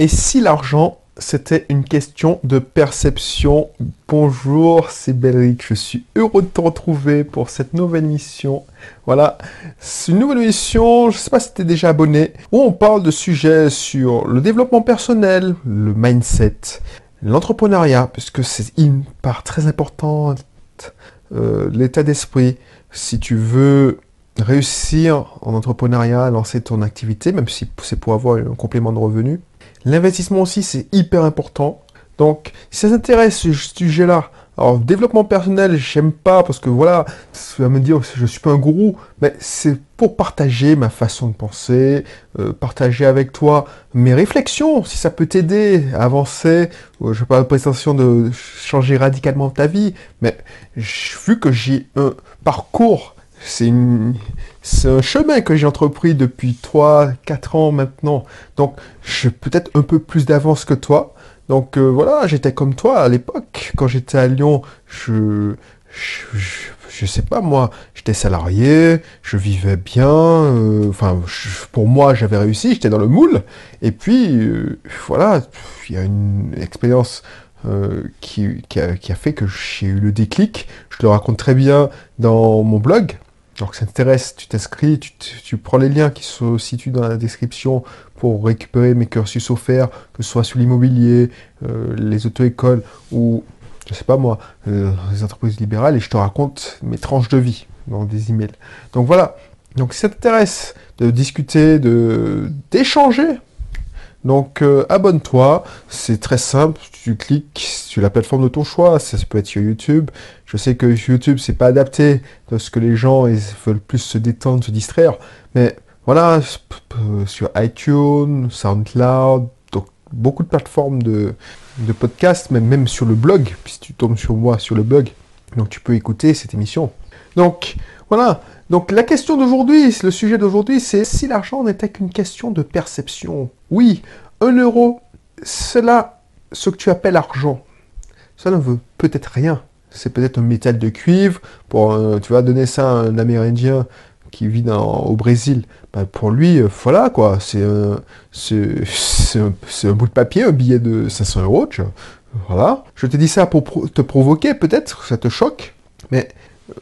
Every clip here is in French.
Et si l'argent, c'était une question de perception Bonjour, c'est Belric, je suis heureux de te retrouver pour cette nouvelle émission. Voilà, c'est une nouvelle émission, je ne sais pas si tu es déjà abonné, où on parle de sujets sur le développement personnel, le mindset, l'entrepreneuriat, puisque c'est une part très importante, euh, l'état d'esprit. Si tu veux réussir en entrepreneuriat, lancer ton activité, même si c'est pour avoir un complément de revenus, L'investissement aussi, c'est hyper important. Donc, si ça t'intéresse ce sujet-là, alors développement personnel, j'aime pas parce que voilà, ça va me dire je suis pas un gourou, mais c'est pour partager ma façon de penser, euh, partager avec toi mes réflexions, si ça peut t'aider à avancer. Je n'ai pas la prétention de changer radicalement ta vie, mais vu que j'ai un parcours, c'est un chemin que j'ai entrepris depuis 3-4 ans maintenant. Donc, je peut-être un peu plus d'avance que toi. Donc euh, voilà, j'étais comme toi à l'époque. Quand j'étais à Lyon, je, je, sais pas moi, j'étais salarié, je vivais bien. Euh, enfin, pour moi, j'avais réussi, j'étais dans le moule. Et puis, euh, voilà, il y a une expérience qui, qui, a, fait que j'ai eu le déclic. Je le raconte très bien dans mon blog. Donc ça t'intéresse, tu t'inscris, tu, prends les liens qui se situent dans la description pour récupérer mes cursus offerts, que ce soit sur l'immobilier, euh, les auto-écoles ou, je sais pas moi, euh, les entreprises libérales, et je te raconte mes tranches de vie dans des emails. Donc voilà, donc si ça t'intéresse de discuter, de d'échanger, donc euh, abonne-toi, c'est très simple, tu cliques sur la plateforme de ton choix, ça, peut être sur YouTube. Je sais que YouTube c'est pas adapté à ce que les gens veulent plus se détendre, se distraire, mais voilà, sur iTunes, SoundCloud, donc beaucoup de plateformes de, de podcasts, même, même sur le blog, si tu tombes sur moi sur le blog, donc tu peux écouter cette émission. Donc voilà, donc la question d'aujourd'hui, le sujet d'aujourd'hui, c'est si l'argent n'était qu'une question de perception. Oui, un euro, cela, ce que tu appelles argent, ça ne veut peut-être rien. C'est peut-être un métal de cuivre. Pour, tu vas donner ça à un Amérindien qui vit au Brésil. Ben, pour lui, euh, voilà quoi. C'est un, un, bout de papier, un billet de 500 euros. voilà. Je te dis ça pour te provoquer, peut-être, ça te choque. Mais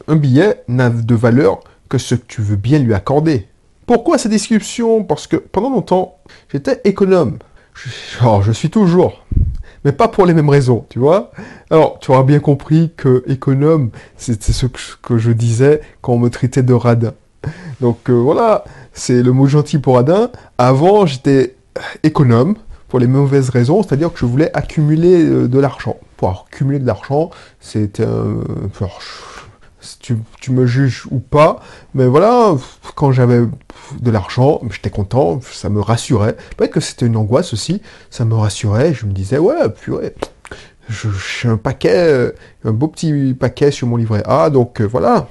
un billet n'a de valeur que ce que tu veux bien lui accorder. Pourquoi cette discussion Parce que pendant longtemps, j'étais économe. Alors, je suis toujours. Mais pas pour les mêmes raisons, tu vois? Alors, tu auras bien compris que économe, c'était ce que je disais quand on me traitait de radin. Donc euh, voilà, c'est le mot gentil pour radin. Avant, j'étais économe pour les mauvaises raisons, c'est-à-dire que je voulais accumuler euh, de l'argent. Pour accumuler de l'argent, c'était tu, me juges ou pas, mais voilà, quand j'avais de l'argent, j'étais content, ça me rassurait. Peut-être que c'était une angoisse aussi, ça me rassurait, je me disais, ouais, purée, j'ai un paquet, un beau petit paquet sur mon livret A, donc euh, voilà.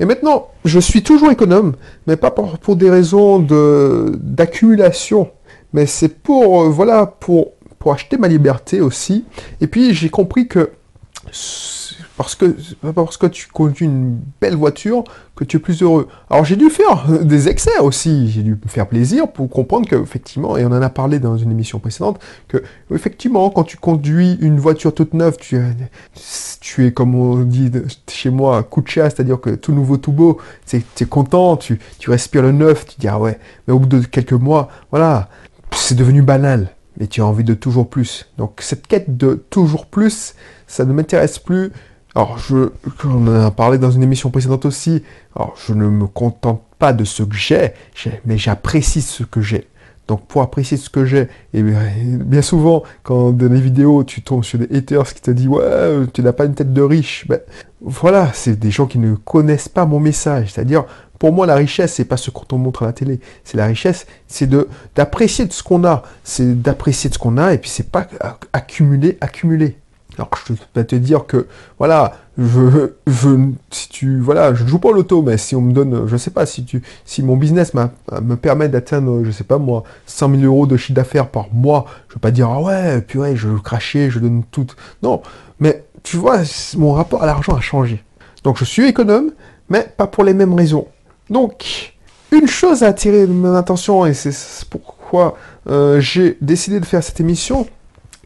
Et maintenant, je suis toujours économe, mais pas pour, pour des raisons d'accumulation, mais c'est pour, euh, voilà, pour, pour acheter ma liberté aussi. Et puis, j'ai compris que parce que pas parce que tu conduis une belle voiture que tu es plus heureux. Alors j'ai dû faire des excès aussi, j'ai dû me faire plaisir pour comprendre que effectivement, et on en a parlé dans une émission précédente, que effectivement quand tu conduis une voiture toute neuve, tu, tu es comme on dit chez moi kucha, c'est-à-dire que tout nouveau, tout beau, tu es content, tu, tu respires le neuf, tu dis ah ouais, mais au bout de quelques mois, voilà, c'est devenu banal et tu as envie de toujours plus. Donc cette quête de toujours plus, ça ne m'intéresse plus. Alors, je, on en a parlé dans une émission précédente aussi, alors je ne me contente pas de ce que j'ai, mais j'apprécie ce que j'ai. Donc pour apprécier ce que j'ai, et bien souvent, quand dans les vidéos, tu tombes sur des haters qui te disent ouais, tu n'as pas une tête de riche, ben voilà, c'est des gens qui ne connaissent pas mon message. C'est-à-dire, pour moi, la richesse, c'est pas ce qu'on montre à la télé. C'est la richesse, c'est de d'apprécier de ce qu'on a. C'est d'apprécier de ce qu'on a, et puis c'est pas accumuler, accumuler. Alors je vais te dire que, voilà, je, je, si tu, voilà, je joue pas au loto, mais si on me donne, je sais pas, si tu, si mon business me permet d'atteindre, je sais pas moi, 100 000 euros de chiffre d'affaires par mois, je vais pas dire, ah ouais, purée, je cracher, je donne tout. Non, mais tu vois, mon rapport à l'argent a changé. Donc je suis économe, mais pas pour les mêmes raisons. Donc, une chose a attiré mon attention, et c'est pourquoi euh, j'ai décidé de faire cette émission,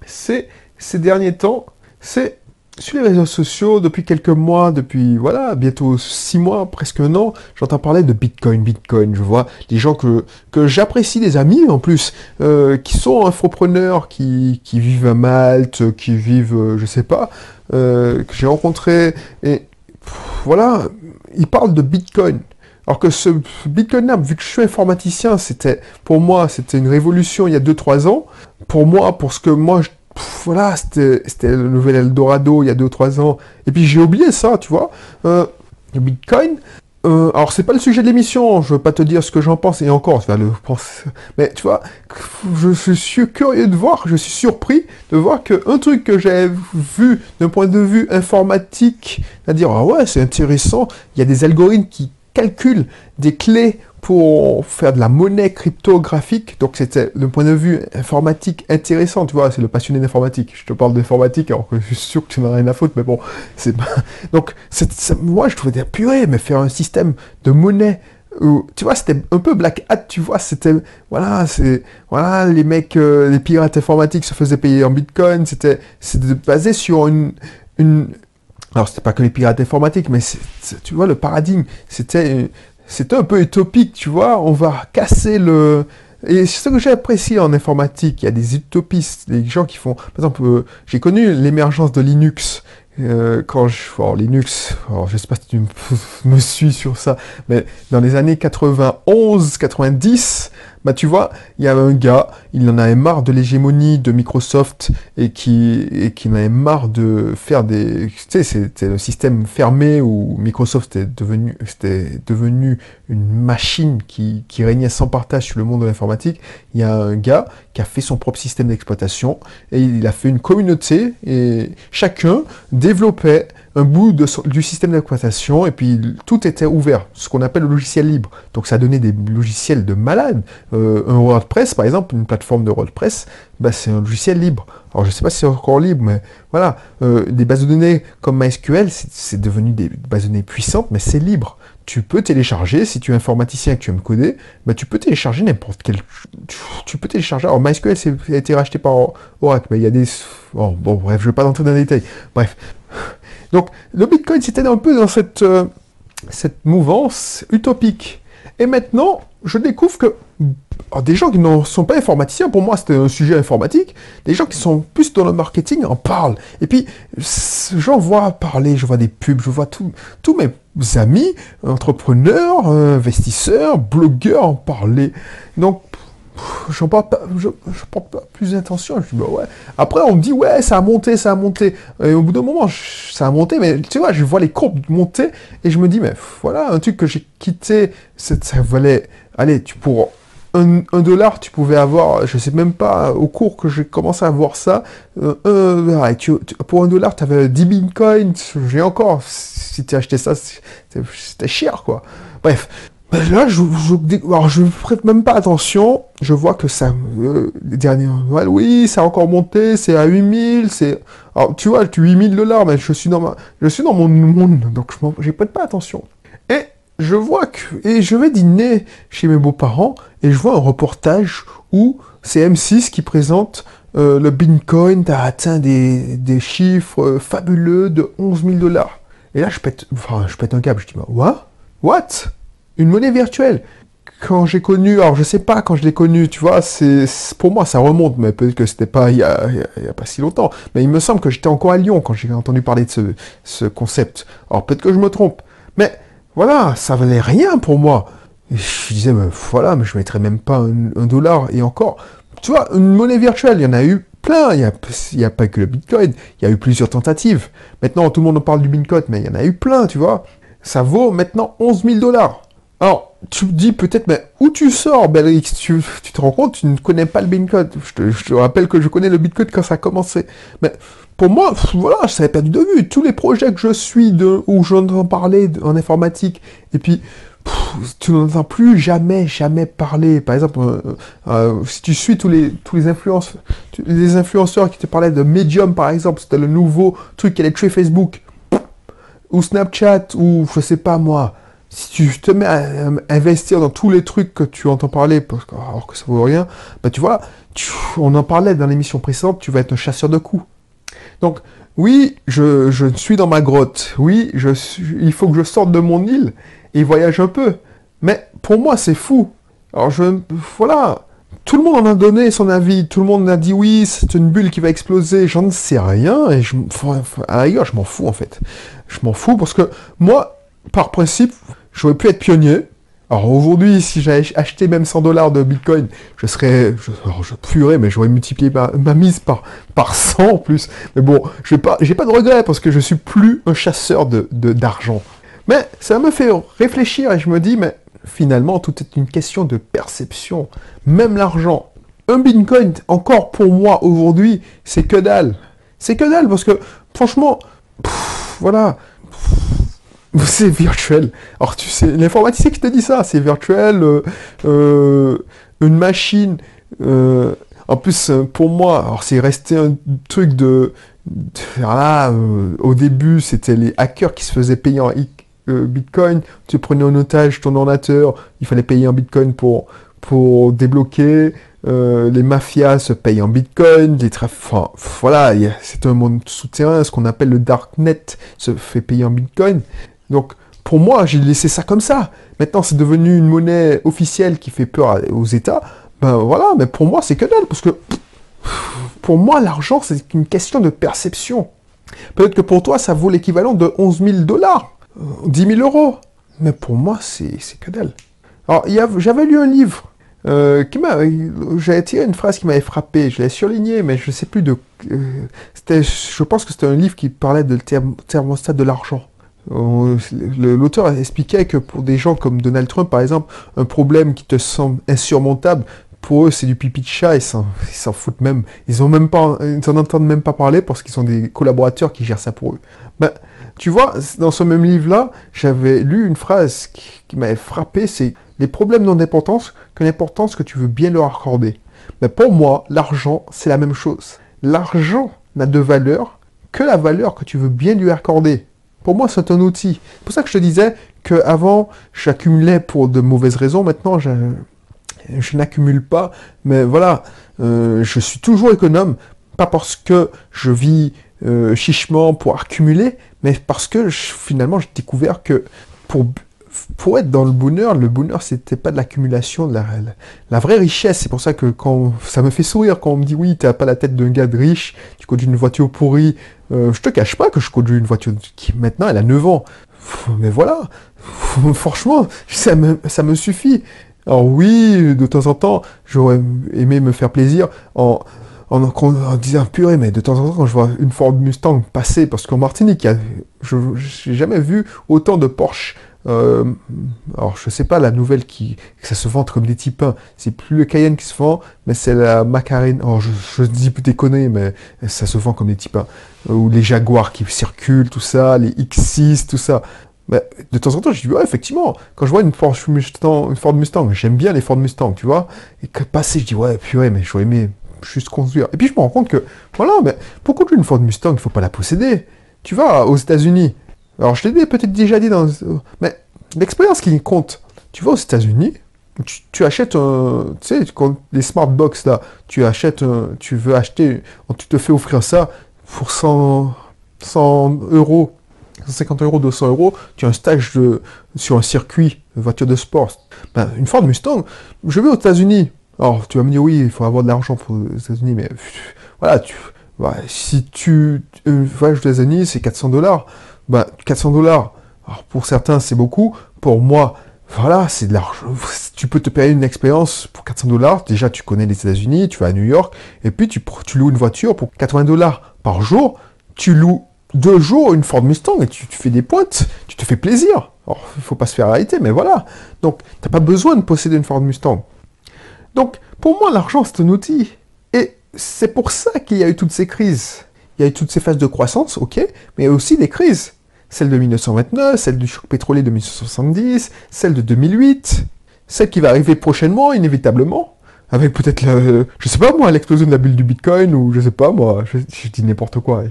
c'est ces derniers temps, c'est sur les réseaux sociaux, depuis quelques mois, depuis, voilà, bientôt six mois, presque un an, j'entends parler de Bitcoin, Bitcoin, je vois des gens que, j'apprécie, des amis en plus, euh, qui sont infopreneurs, qui, qui vivent à Malte, qui vivent, euh, je sais pas, euh, que j'ai rencontré, et voilà, ils parlent de Bitcoin. Alors que ce Bitcoin-là, vu que je suis informaticien, c'était, pour moi, c'était une révolution il y a 2-3 ans. Pour moi, pour ce que moi, je voilà, c'était le nouvel Eldorado il y a 2-3 ans. Et puis j'ai oublié ça, tu vois. Euh, le Bitcoin. Euh, alors c'est pas le sujet de l'émission, je veux pas te dire ce que j'en pense, et encore, le mais tu vois, je, je, suis curieux de voir, je suis surpris de voir qu'un truc que j'avais vu d'un point de vue informatique, c'est-à-dire, ah ouais, c'est intéressant, il y a des algorithmes qui calculent des clés pour faire de la monnaie cryptographique. Donc c'était d'un point de vue informatique intéressant, tu vois, c'est le passionné d'informatique. Je te parle d'informatique alors que je suis sûr que tu n'as rien à foutre, mais bon, c'est donc moi je trouvais dire purée, mais faire un système de monnaie où, tu vois, c'était un peu Black Hat, tu vois, c'était, voilà, c'est, voilà, les mecs, euh, les pirates informatiques se faisaient payer en Bitcoin, c'était, c'était basé sur une, une, alors c'était pas que les pirates informatiques, mais tu vois, le paradigme, c'était c'est un peu utopique, tu vois. On va casser le. Et c'est ce que j'ai apprécié en informatique. Il y a des utopistes, des gens qui font. Par exemple, euh, j'ai connu l'émergence de Linux. Euh, quand je. Linux, alors, je sais pas si tu me suis sur ça, mais dans les années 91, 90, bah tu vois, il y a un gars, il en avait marre de l'hégémonie de Microsoft et qui, et qui en avait marre de faire des... Tu sais, c'était un système fermé où Microsoft était devenu, devenu une machine qui, qui régnait sans partage sur le monde de l'informatique. Il y a un gars qui a fait son propre système d'exploitation et il a fait une communauté et chacun développait un bout du système d'exploitation et puis tout était ouvert, ce qu'on appelle le logiciel libre. Donc ça donnait des logiciels de malade. Euh, un WordPress, par exemple, une plateforme de WordPress, bah, c'est un logiciel libre. Alors je sais pas si c'est encore libre, mais voilà. Euh, des bases de données comme MySQL, c'est devenu des bases de données puissantes, mais c'est libre. Tu peux télécharger, si tu es informaticien et que tu aimes coder, bah, tu peux télécharger n'importe quel... Tu, peux télécharger... Alors MySQL a été racheté par Oracle, mais il y a des... bon bref, je ne vais pas entrer dans les détails. Bref, donc le Bitcoin, c'était un peu dans cette, euh, cette mouvance utopique. Et maintenant, je découvre que des gens qui ne sont pas informaticiens, pour moi c'était un sujet informatique, des gens qui sont plus dans le marketing en parlent. Et puis, j'en vois parler, je vois des pubs, je vois tous mes amis, entrepreneurs, investisseurs, blogueurs en parler. Donc, j'en parle pas, je, prends pas plus d'intention. Je dis, bah ouais. Après, on me dit, ouais, ça a monté, ça a monté. Et au bout d'un moment, ça a monté, mais tu vois, je vois les courbes monter et je me dis, mais voilà, un truc que j'ai quitté, ça valait, allez, tu pour un, dollar, tu pouvais avoir, je sais même pas, au cours que j'ai commencé à voir ça, euh, pour un dollar, tu avais 10 bitcoins, j'ai encore, si tu acheté ça, c'était cher, quoi. Bref, là, je, je, prête même pas attention. Je vois que ça, euh, derniers, oui, ça a encore monté, c'est à 8000, c'est, alors, tu vois, tu 8000 dollars, mais je suis dans ma, je suis dans mon monde, donc je prête pas attention. Et je vois que, et je vais dîner chez mes beaux-parents, et je vois un reportage où c'est M6 qui présente euh, le Bitcoin a atteint des, des chiffres euh, fabuleux de 11 000 dollars. Et là, je pète, enfin, je pète un câble, je dis, what? What? Une monnaie virtuelle. Quand j'ai connu, alors je sais pas quand je l'ai connu, tu vois, c'est pour moi ça remonte, mais peut-être que c'était pas il y, a, pas si longtemps. Mais il me semble que j'étais encore à Lyon quand j'ai entendu parler de ce, ce concept. Alors peut-être que je me trompe, mais voilà, ça valait rien pour moi. je disais, mais voilà, mais je mettrais même pas un, dollar et encore. Tu vois, une monnaie virtuelle, il y en a eu plein. Il n'y a, a pas que le Bitcoin. Il y a eu plusieurs tentatives. Maintenant, tout le monde parle du Bitcoin, mais il y en a eu plein, tu vois. Ça vaut maintenant 11 000 dollars. Alors, tu me dis peut-être, mais où tu sors, Belrix? Tu, te rends compte, tu ne connais pas le Bitcoin. Je te, rappelle que je connais le Bitcoin quand ça a commencé. Mais pour moi, voilà, je savais perdu de vue. Tous les projets que je suis, où j'entends parler en informatique, et puis tu n'entends plus jamais, jamais parler. Par exemple, euh, euh, si tu suis tous les, tous les, les influenceurs qui te parlaient de Medium, par exemple, c'était le nouveau truc qui allait tuer Facebook, ou Snapchat, ou je sais pas moi si tu te mets à investir dans tous les trucs que tu entends parler, parce que, alors que ça vaut rien, bah tu vois, on en parlait dans l'émission précédente, tu vas être un chasseur de coups. Donc, oui, je, je suis dans ma grotte. Oui, je il faut que je sorte de mon île et voyage un peu. Mais pour moi, c'est fou. Alors, je, voilà. Tout le monde en a donné son avis. Tout le monde a dit oui, c'est une bulle qui va exploser. J'en sais rien. Et je, à la je m'en fous, en fait. Je m'en fous parce que moi, par principe, j'aurais pu être pionnier. Alors aujourd'hui, si j'avais acheté même 100 dollars de Bitcoin, je serais, je, alors mais j'aurais multiplié ma, mise par, par 100 en plus. Mais bon, je pas, j'ai pas de regret parce que je suis plus un chasseur de, d'argent. Mais ça me fait réfléchir et je me dis, mais finalement, tout est une question de perception. Même l'argent. Un Bitcoin, encore pour moi aujourd'hui, c'est que dalle. C'est que dalle parce que, franchement, voilà, c'est virtuel. Alors tu sais, l'informaticien qui te dit ça, c'est virtuel. Euh, euh, une machine. Euh, en plus, pour moi, alors c'est resté un truc de, là, au début, c'était les hackers qui se faisaient payer en Bitcoin. Tu prenais en otage ton ordinateur, il fallait payer en Bitcoin pour pour débloquer. les mafias se payent en bitcoin, les enfin, voilà, c'est un monde souterrain, ce qu'on appelle le darknet se fait payer en bitcoin. Donc, pour moi, j'ai laissé ça comme ça. Maintenant, c'est devenu une monnaie officielle qui fait peur aux États. Ben voilà, mais pour moi, c'est que dalle, parce que pour moi, l'argent, c'est une question de perception. Peut-être que pour toi, ça vaut l'équivalent de 11 000 dollars, 10 000 euros. Mais pour moi, c'est que dalle. Alors, j'avais lu un livre euh, j'avais tiré une phrase qui m'avait frappé. Je l'ai surligné, mais je ne sais plus de. Euh, je pense que c'était un livre qui parlait de thermostat de l'argent. L'auteur expliquait que pour des gens comme Donald Trump, par exemple, un problème qui te semble insurmontable, pour eux, c'est du pipi de chat, ils s'en foutent même. Ils ont même pas, ils en entendent même pas parler parce qu'ils ont des collaborateurs qui gèrent ça pour eux. Ben, tu vois, dans ce même livre-là, j'avais lu une phrase qui, m'avait frappé, c'est les problèmes n'ont d'importance que l'importance que tu veux bien leur accorder. Mais pour moi, l'argent, c'est la même chose. L'argent n'a de valeur que la valeur que tu veux bien lui accorder. Moi, c'est un outil. Pour ça que je te disais qu'avant, j'accumulais pour de mauvaises raisons. Maintenant, je, n'accumule pas. Mais voilà, euh, je suis toujours économe. Pas parce que je vis euh, chichement pour accumuler, mais parce que finalement, j'ai découvert que pour pour être dans le bonheur, le bonheur, c'était pas de l'accumulation, de la, la, vraie richesse. C'est pour ça que quand ça me fait sourire quand on me dit oui, t'as pas la tête d'un gars de riche, tu conduis une voiture pourrie. Euh, je te cache pas que je conduis une voiture qui maintenant elle a 9 ans. Mais voilà, franchement, ça me, suffit. Alors oui, de temps en temps, j'aurais aimé me faire plaisir en, en, en, disant purée, mais de temps en temps, quand je vois une Ford Mustang passer, parce qu'en Martinique, je n'ai jamais vu autant de Porsche euh, alors, je sais pas, la nouvelle qui, que ça se vend comme des types 1, c'est plus le Cayenne qui se vend, mais c'est la Macarena. Alors, je, je dis des conneries, mais ça se vend comme des types 1. Ou les Jaguars qui circulent, tout ça, les X6, tout ça. Mais de temps en temps, je dis, ouais, effectivement, quand je vois une Ford Mustang, une Ford Mustang, j'aime bien les Ford Mustang, tu vois. Et que passer, je dis, ouais, ouais, mais j'aurais aimé juste conduire. Et puis je me rends compte que, voilà, mais pour conduire une Ford Mustang, il faut pas la posséder. Tu vas aux États-Unis, alors, je l'ai peut-être déjà dit dans. Mais l'expérience qui compte. Tu vas aux États-Unis, tu, achètes un. Tu sais, les smart box là, tu achètes Tu veux acheter. Tu te fais offrir ça pour 100, 100 euros. 150 euros, 200 euros, tu as un stage sur un circuit, une voiture de sport. Ben, une Ford Mustang, je vais aux États-Unis. Alors, tu vas me dire, oui, il faut avoir de l'argent pour les États-Unis, mais voilà, tu, si tu voyages aux États-Unis, c'est 400 dollars. 400 bah, dollars. Alors pour certains, c'est beaucoup. Pour moi, voilà, c'est de l'argent. Tu peux te payer une expérience pour 400 dollars. Déjà, tu connais les États-Unis, tu vas à New York, et puis tu, tu loues une voiture pour 80 dollars par jour. Tu loues deux jours une Ford Mustang et tu, fais des pointes, tu te fais plaisir. Alors, il faut pas se faire arrêter, mais voilà. Donc, tu n'as pas besoin de posséder une Ford Mustang. Donc, pour moi, l'argent, c'est un outil. Et c'est pour ça qu'il y a eu toutes ces crises. Il y a eu toutes ces phases de croissance, ok, mais aussi des crises celle de 1929, celle du choc pétrolier de 1970, celle de 2008, celle qui va arriver prochainement, inévitablement, avec peut-être, je sais pas moi, l'explosion de la bulle du Bitcoin, ou je sais pas moi, je, dis n'importe quoi.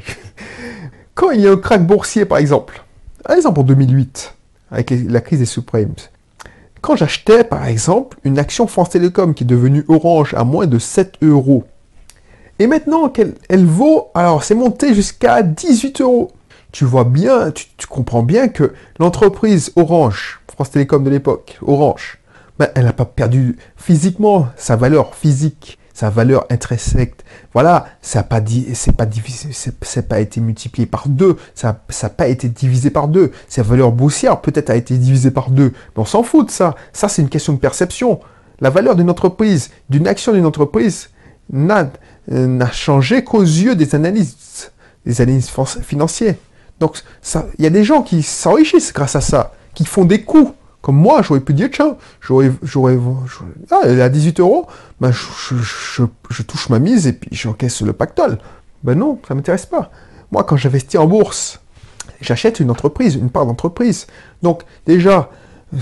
Quand il y a un crack boursier, par exemple, par exemple en 2008, avec la crise des subprimes. Quand j'achetais, par exemple, une action France Télécom qui est devenue Orange à moins de 7 euros, et maintenant qu'elle elle vaut, alors c'est monté jusqu'à 18 euros. Tu vois bien, tu, comprends bien que l'entreprise Orange, France Télécom de l'époque, Orange, ben, elle n'a pas perdu physiquement sa valeur physique sa valeur intrinsèque. Voilà, ça n'a pas, pas, été multiplié par deux, ça n'a pas été divisé par deux. Sa valeur boursière peut-être a été divisée par deux, mais on s'en fout de ça. Ça, c'est une question de perception. La valeur d'une entreprise, d'une action d'une entreprise, n'a, n'a changé qu'aux yeux des analystes, des analystes financiers. Donc, il y a des gens qui s'enrichissent grâce à ça, qui font des coups. Comme moi, j'aurais pu dire, tiens, j'aurais, j'aurais, ah, à 18 euros, ben, je, touche ma mise et puis j'encaisse le pactole. Ben non, ça m'intéresse pas. Moi, quand j'investis en bourse, j'achète une entreprise, une part d'entreprise. Donc, déjà,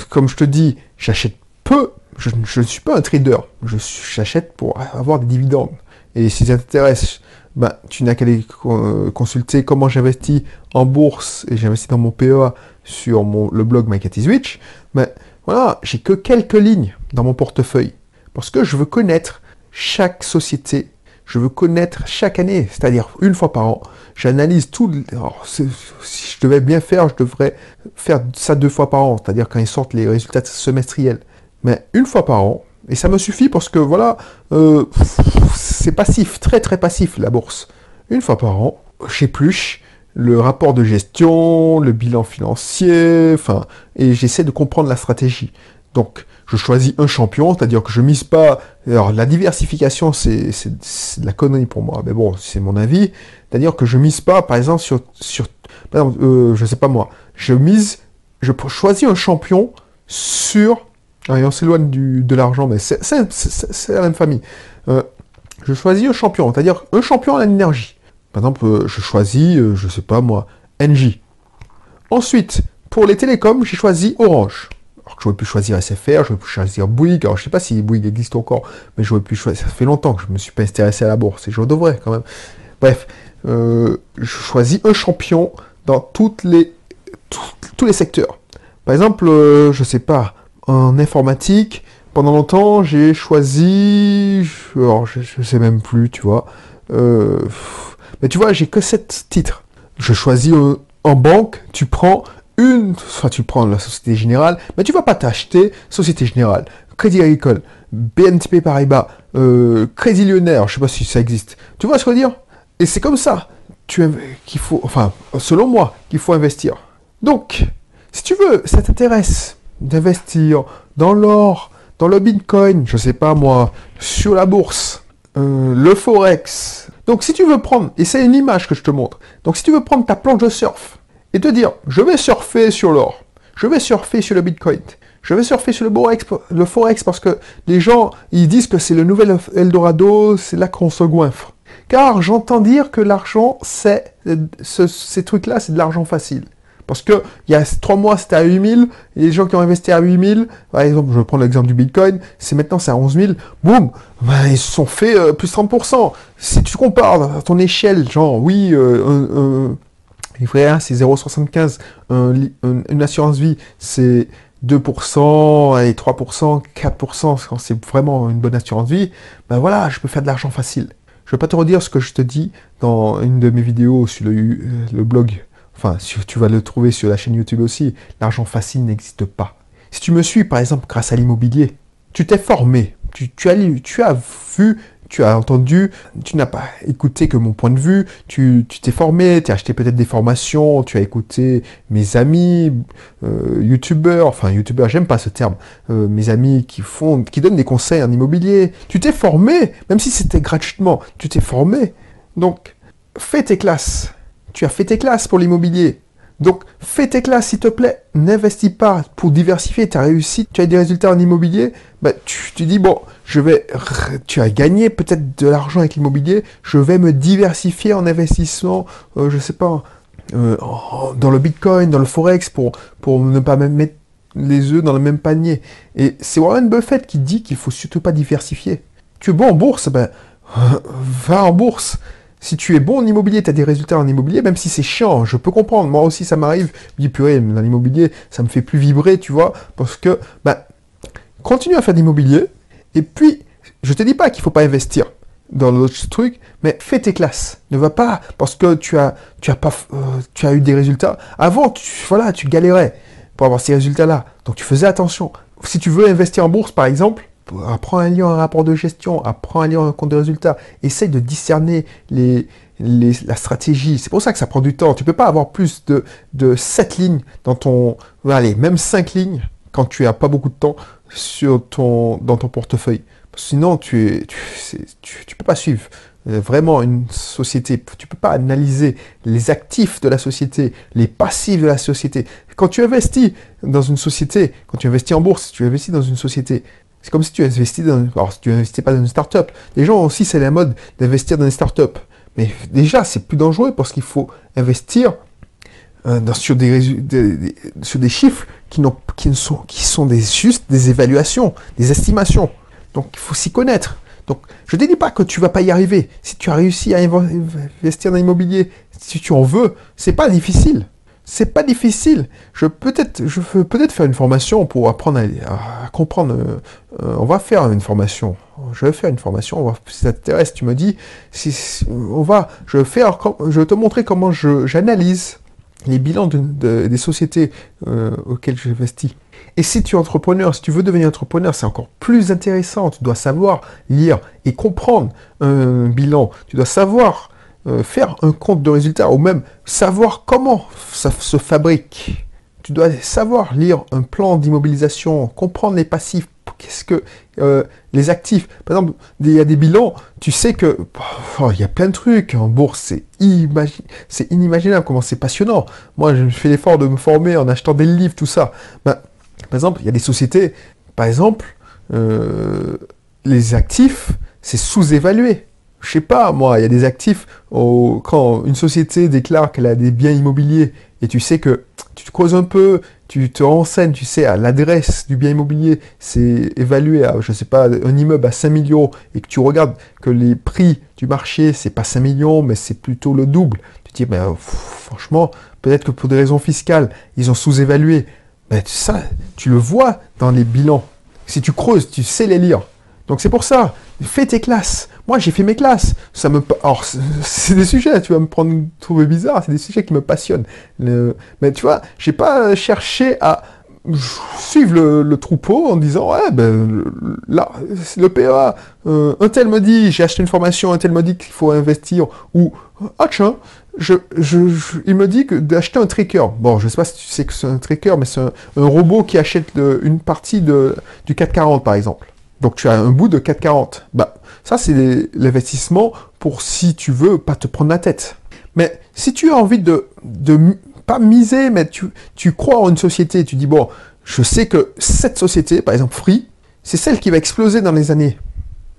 comme je te dis, j'achète peu, je ne suis pas un trader, j'achète pour avoir des dividendes. Et si ça t'intéresse, ben, tu n'as qu'à aller consulter comment j'investis en bourse et j'investis dans mon PEA sur le blog My mais voilà, j'ai que quelques lignes dans mon portefeuille. Parce que je veux connaître chaque société, je veux connaître chaque année, c'est-à-dire une fois par an. J'analyse tout. si je devais bien faire, je devrais faire ça deux fois par an, c'est-à-dire quand ils sortent les résultats semestriels. Mais une fois par an, et ça me suffit parce que voilà, euh, c'est passif, très très passif la bourse. Une fois par an, j'épluche le rapport de gestion, le bilan financier, enfin, et j'essaie de comprendre la stratégie. Donc, je choisis un champion, c'est-à-dire que je mise pas. Alors, la diversification, c'est de la connerie pour moi, mais bon, c'est mon avis. C'est-à-dire que je mise pas, par exemple, sur. sur par exemple, euh, je sais pas moi, je mise. Je choisis un champion sur. Et on s'éloigne de l'argent, mais c'est la même famille. Euh, je choisis un champion, c'est-à-dire un champion à l'énergie. Par exemple, euh, je choisis, euh, je sais pas moi, NJ. Ensuite, pour les télécoms, j'ai choisi Orange. Alors que j'aurais pu choisir SFR, j'aurais pu choisir Bouygues. Alors je sais pas si Bouygues existe encore, mais j'aurais pu choisir. Ça fait longtemps que je me suis pas intéressé à la bourse et je devrais quand même. Bref, euh, je choisis un champion dans les, tous les secteurs. Par exemple, je sais pas, en informatique, pendant longtemps, j'ai choisi. Alors, je, sais même plus, tu vois. Euh, mais tu vois, j'ai que sept titres. Je choisis en banque, tu prends une, soit tu prends la Société Générale, mais tu vas pas t'acheter Société Générale, Crédit Agricole, BNP Paribas, euh, Crédit Lyonnais, je sais pas si ça existe. Tu vois ce que je veux dire? Et c'est comme ça qu'il faut, enfin, selon moi, qu'il faut investir. Donc, si tu veux, ça t'intéresse d'investir dans l'or, dans le Bitcoin, je sais pas moi, sur la bourse, euh, le Forex, donc si tu veux prendre, et c'est une image que je te montre, donc si tu veux prendre ta planche de surf et te dire, je vais surfer sur l'or, je vais surfer sur le Bitcoin, je vais surfer sur le, Forex, le Forex parce que les gens, ils disent que c'est le nouvel Eldorado, c'est là qu'on se goinfre. Car j'entends dire que l'argent, c'est, ces trucs-là, c'est de l'argent facile. Parce que il y a trois mois, c'était à 8000, et les gens qui ont investi à 8000, par exemple, je vais prendre l'exemple du Bitcoin, c'est maintenant c'est à 11 000, boum, ben, ils se sont fait euh, plus 30%. Si tu compares à ton échelle, genre, oui, euh, un, c'est 0,75, une assurance vie, c'est 2%, et 3%, 4%, quand c'est vraiment une bonne assurance vie, ben voilà, je peux faire de l'argent facile. Je vais pas te redire ce que je te dis dans une de mes vidéos sur le, euh, le blog Enfin, tu vas le trouver sur la chaîne YouTube aussi. L'argent facile n'existe pas. Si tu me suis, par exemple, grâce à l'immobilier, tu t'es formé, tu, as vu, tu as entendu, tu n'as pas écouté que mon point de vue, tu t'es formé, tu as acheté peut-être des formations, tu as écouté mes amis, euh, youtubeurs, enfin youtubeurs, j'aime pas ce terme, euh, mes amis qui font, qui donnent des conseils en immobilier. Tu t'es formé, même si c'était gratuitement, tu t'es formé. Donc, fais tes classes tu as fait tes classes pour l'immobilier. Donc, fais tes classes, s'il te plaît. N'investis pas pour diversifier ta réussite. Tu as des résultats en immobilier. Bah, tu, tu dis, bon, je vais, tu as gagné peut-être de l'argent avec l'immobilier. Je vais me diversifier en investissement, euh, je sais pas, euh, dans le bitcoin, dans le forex pour, ne pas mettre les œufs dans le même panier. Et c'est Warren Buffett qui dit qu'il faut surtout pas diversifier. Tu es bon en bourse, ben, va en bourse. Si tu es bon en immobilier, tu as des résultats en immobilier, même si c'est chiant, je peux comprendre. Moi aussi, ça m'arrive. Je me dis, purée, dans l'immobilier, ça me fait plus vibrer, tu vois, parce que, bah, continue à faire d'immobilier, et puis, je te dis pas qu'il faut pas investir dans l'autre truc, mais fais tes classes. Ne va pas parce que tu as, tu as euh, eu des résultats. Avant, voilà, tu galérais pour avoir ces résultats-là. Donc tu faisais attention. Si tu veux investir en bourse, par exemple, apprends à lire un rapport de gestion, apprends à lire un compte de résultats. Essaye de discerner les, la stratégie. C'est pour ça que ça prend du temps. Tu peux pas avoir plus de, de 7 lignes dans ton, allez, même 5 lignes quand tu as pas beaucoup de temps sur ton, dans ton portefeuille. Sinon, tu, tu, tu, peux pas suivre euh, vraiment une société. Tu peux pas analyser les actifs de la société, les passifs de la société. Quand tu investis dans une société, quand tu investis en bourse, tu investis dans une société. C'est comme si tu investis dans, alors si tu investis pas dans une start-up. Les gens aussi, c'est la mode d'investir dans une start-up. Mais déjà, c'est plus dangereux parce qu'il faut investir euh, sur, des, sur des chiffres qui, qui, ne sont, qui sont des, juste des évaluations, des estimations. Donc il faut s'y connaître. Donc je ne te dis pas que tu vas pas y arriver. Si tu as réussi à investir dans l'immobilier, si tu en veux, c'est pas difficile. C'est pas difficile. Je peut-être, je veux peut-être faire une formation pour apprendre à, comprendre. Euh, euh, on va faire une formation. Je vais faire une formation. On va, si ça t'intéresse, tu me dis. On va. Je vais faire. Je vais te montrer comment j'analyse les bilans des sociétés euh, auxquelles j'investis. Et si tu es entrepreneur, si tu veux devenir entrepreneur, c'est encore plus intéressant. Tu dois savoir lire et comprendre un bilan. Tu dois savoir euh, faire un compte de résultats ou même savoir comment ça se fabrique. Tu dois savoir lire un plan d'immobilisation, comprendre les passifs, qu'est-ce que euh, les actifs. Par exemple, il y a des bilans, tu sais que oh, il y a plein de trucs en bourse, c'est c'est inimaginable comment c'est passionnant. Moi, je fais l'effort de me former en achetant des livres, tout ça. Ben, par exemple, il y a des sociétés, par exemple, euh, les actifs, c'est sous-évalué. Je sais pas, moi, il y a des actifs, quand une société déclare qu'elle a des biens immobiliers, et tu sais que tu te creuses un peu, tu te renseignes, tu sais, à l'adresse du bien immobilier, c'est évalué à, je sais pas, un immeuble à 5 millions, et que tu regardes que les prix du marché, c'est pas 5 millions, mais c'est plutôt le double. Tu te dis, ben, franchement, peut-être que pour des raisons fiscales, ils ont sous-évalué. Ben, ça, tu le vois dans les bilans. Si tu creuses, tu sais les lire. Donc c'est pour ça, fais tes classes. Moi, j'ai fait mes classes. Ça me, alors, c'est des sujets, tu vas me prendre trouver bizarre, c'est des sujets qui me passionnent. Mais tu vois, j'ai pas cherché à suivre le, troupeau en disant ouais ben là le PEA euh, un tel me dit j'ai acheté une formation un tel me dit qu'il faut investir ou ah tiens je, je, il me dit que d'acheter un tracker. Bon, je sais pas si tu sais que c'est un tracker, mais c'est un, robot qui achète une partie de, du 440, par exemple. Donc tu as un bout de 440. Bah, ça, c'est l'investissement pour si tu veux pas te prendre la tête. Mais si tu as envie de, de pas miser, mais tu, crois en une société, tu dis, bon, je sais que cette société, par exemple Free, c'est celle qui va exploser dans les années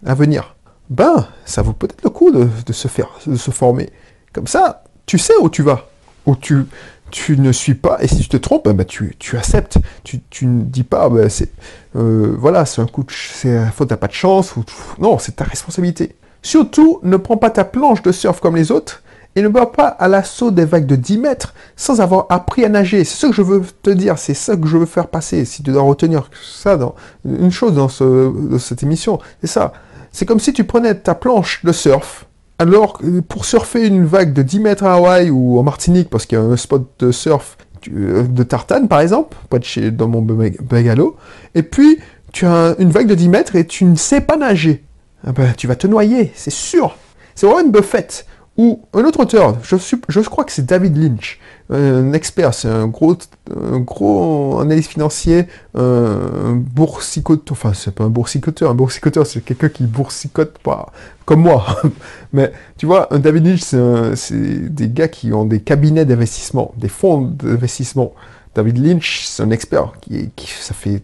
à venir. Ben, ça vaut peut-être le coup de, de, se faire, de se former. Comme ça, tu sais où tu vas, où tu, tu ne suis pas, et si tu te trompes, bah, tu, acceptes. Tu, ne dis pas, bah, c'est euh, voilà, c'est un coup c'est faute, t'as pas de chance, non, c'est ta responsabilité. Surtout, ne prends pas ta planche de surf comme les autres, et ne va pas à l'assaut des vagues de 10 mètres sans avoir appris à nager. C'est ce que je veux te dire, c'est ça que je veux faire passer. Si tu dois retenir ça dans une chose dans, ce, dans cette émission, c'est ça. C'est comme si tu prenais ta planche de surf, alors, pour surfer une vague de 10 mètres à Hawaï ou en Martinique, parce qu'il y a un spot de surf euh, de tartane, par exemple, pas de chez, dans mon bungalow, et puis tu as une vague de 10 mètres et tu ne sais pas nager, ah ben, tu vas te noyer, c'est sûr. C'est vraiment une buffette. Ou un autre auteur, je, je crois que c'est David Lynch, un expert, c'est un gros, gros analyste financier, un boursicoteur, enfin c'est pas un boursicoteur, un boursicoteur c'est quelqu'un qui boursicote pas comme moi. Mais tu vois, un David Lynch, c'est des gars qui ont des cabinets d'investissement, des fonds d'investissement. David Lynch, c'est un expert qui, qui, ça fait,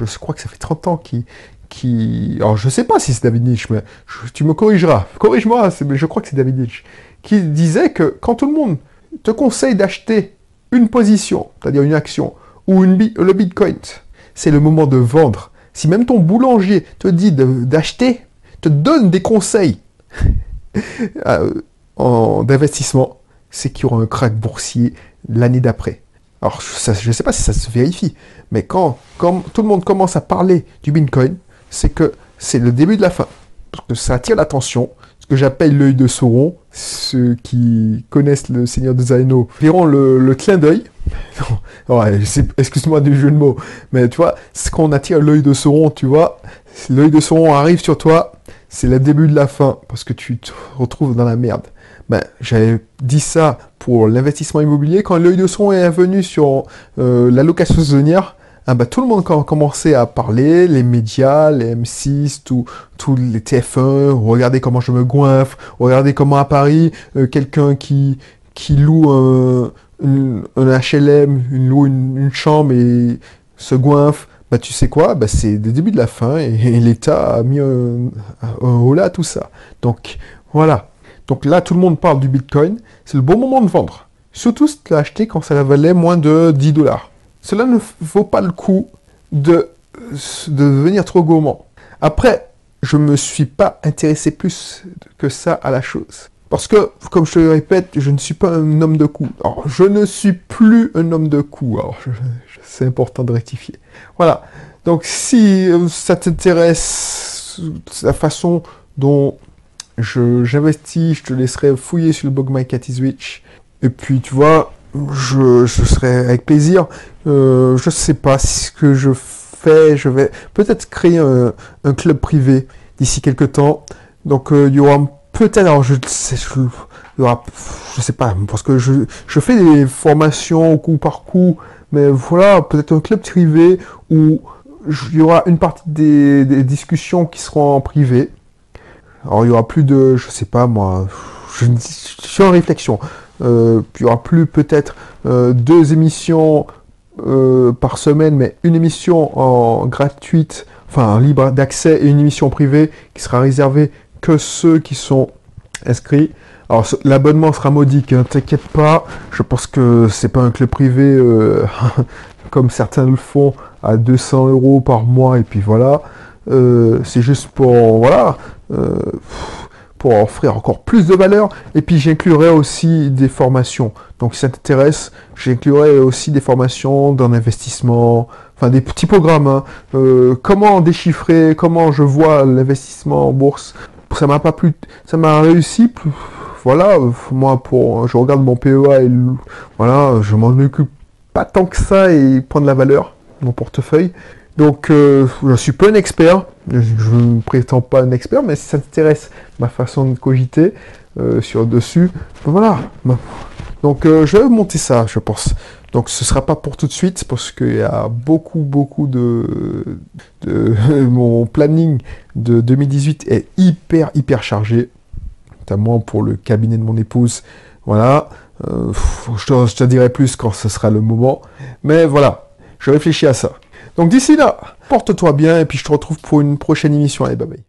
je crois que ça fait 30 ans qui, qui, alors je sais pas si c'est David Lynch, mais tu me corrigeras, corrige-moi, je crois que c'est David Lynch, qui disait que quand tout le monde te conseille d'acheter une position, c'est-à-dire une action, ou le Bitcoin, c'est le moment de vendre. Si même ton boulanger te dit d'acheter, te donne des conseils, euh, d'investissement, c'est qu'il y aura un crack boursier l'année d'après. Alors, je ne sais pas si ça se vérifie, mais quand, quand tout le monde commence à parler du Bitcoin, c'est que c'est le début de la fin. Parce que ça attire l'attention, ce que j'appelle l'œil de Sauron. Ceux qui connaissent le Seigneur des Anneaux verront le, clin d'œil. Excuse-moi du jeu de mots, mais tu vois, ce qu'on attire l'œil de Sauron, tu vois, l'œil de Sauron arrive sur toi, c'est le début de la fin, parce que tu te retrouves dans la merde. Ben, j'avais dit ça pour l'investissement immobilier. Quand l'œil de Sauron est venu sur euh, la location saisonnière, ah bah, tout le monde a commencé à parler, les médias, les M6, tous les TF1, regardez comment je me goinfre, regardez comment à Paris, euh, quelqu'un qui, qui loue un, HLM, une, loue une, chambre et se goinfre, bah tu sais quoi, bah c'est le début de la fin et, l'État a mis un, un, à tout ça. Donc voilà. Donc là, tout le monde parle du Bitcoin, c'est le bon moment de vendre. Surtout si tu l'as acheté quand ça valait moins de 10 dollars cela ne vaut pas le coup de, de devenir trop gourmand. Après, je ne me suis pas intéressé plus que ça à la chose. Parce que, comme je te le répète, je ne suis pas un homme de coups. Alors, je ne suis plus un homme de. Alors, c'est important de rectifier. Voilà. Donc, si euh, ça t'intéresse, la façon dont j'investis, je, te laisserai fouiller sur le blog My. Et puis, tu vois, je, je serai avec plaisir. Euh, je sais pas ce que je fais. Je vais peut-être créer un, club privé d'ici quelques temps. Donc euh, il y aura peut-être, alors je sais, je, sais pas, parce que je, fais des formations coup par coup, mais voilà, peut-être un club privé où il y aura une partie des, discussions qui seront en privé. Alors il y aura plus de, je sais pas moi, je suis en réflexion. Euh, il y aura plus peut-être euh, deux émissions euh, par semaine, mais une émission en gratuite, enfin libre d'accès et une émission privée qui sera réservée que ceux qui sont inscrits. Alors l'abonnement sera modique, ne hein, t'inquiète pas. Je pense que c'est pas un club privé comme certains le font à 200 euros par mois et puis voilà. c'est juste pour voilà pour offrir encore plus de valeur. Et puis j'inclurai aussi des formations. Donc si ça t'intéresse, j'inclurai aussi des formations dans l'investissement, enfin des petits programmes. Hein. Euh, comment déchiffrer, comment je vois l'investissement en bourse. Ça m'a pas plus, ça m'a réussi. Plus, voilà, moi pour, je regarde mon PEA et voilà, je m'en occupe pas tant que ça et prendre la valeur mon portefeuille. Donc, euh, je suis pas un expert, je ne prétends pas un expert, mais si ça t'intéresse ma façon de cogiter euh, sur dessus, voilà. Donc, euh, je vais monter ça, je pense. Donc, ce sera pas pour tout de suite, parce qu'il y a beaucoup, beaucoup de, de mon planning de 2018 est hyper, hyper chargé, notamment pour le cabinet de mon épouse. Voilà. Euh, je, je te dirai plus quand ce sera le moment. Mais voilà, je réfléchis à ça. Donc d'ici là, porte-toi bien et puis je te retrouve pour une prochaine émission. Allez, bye bye.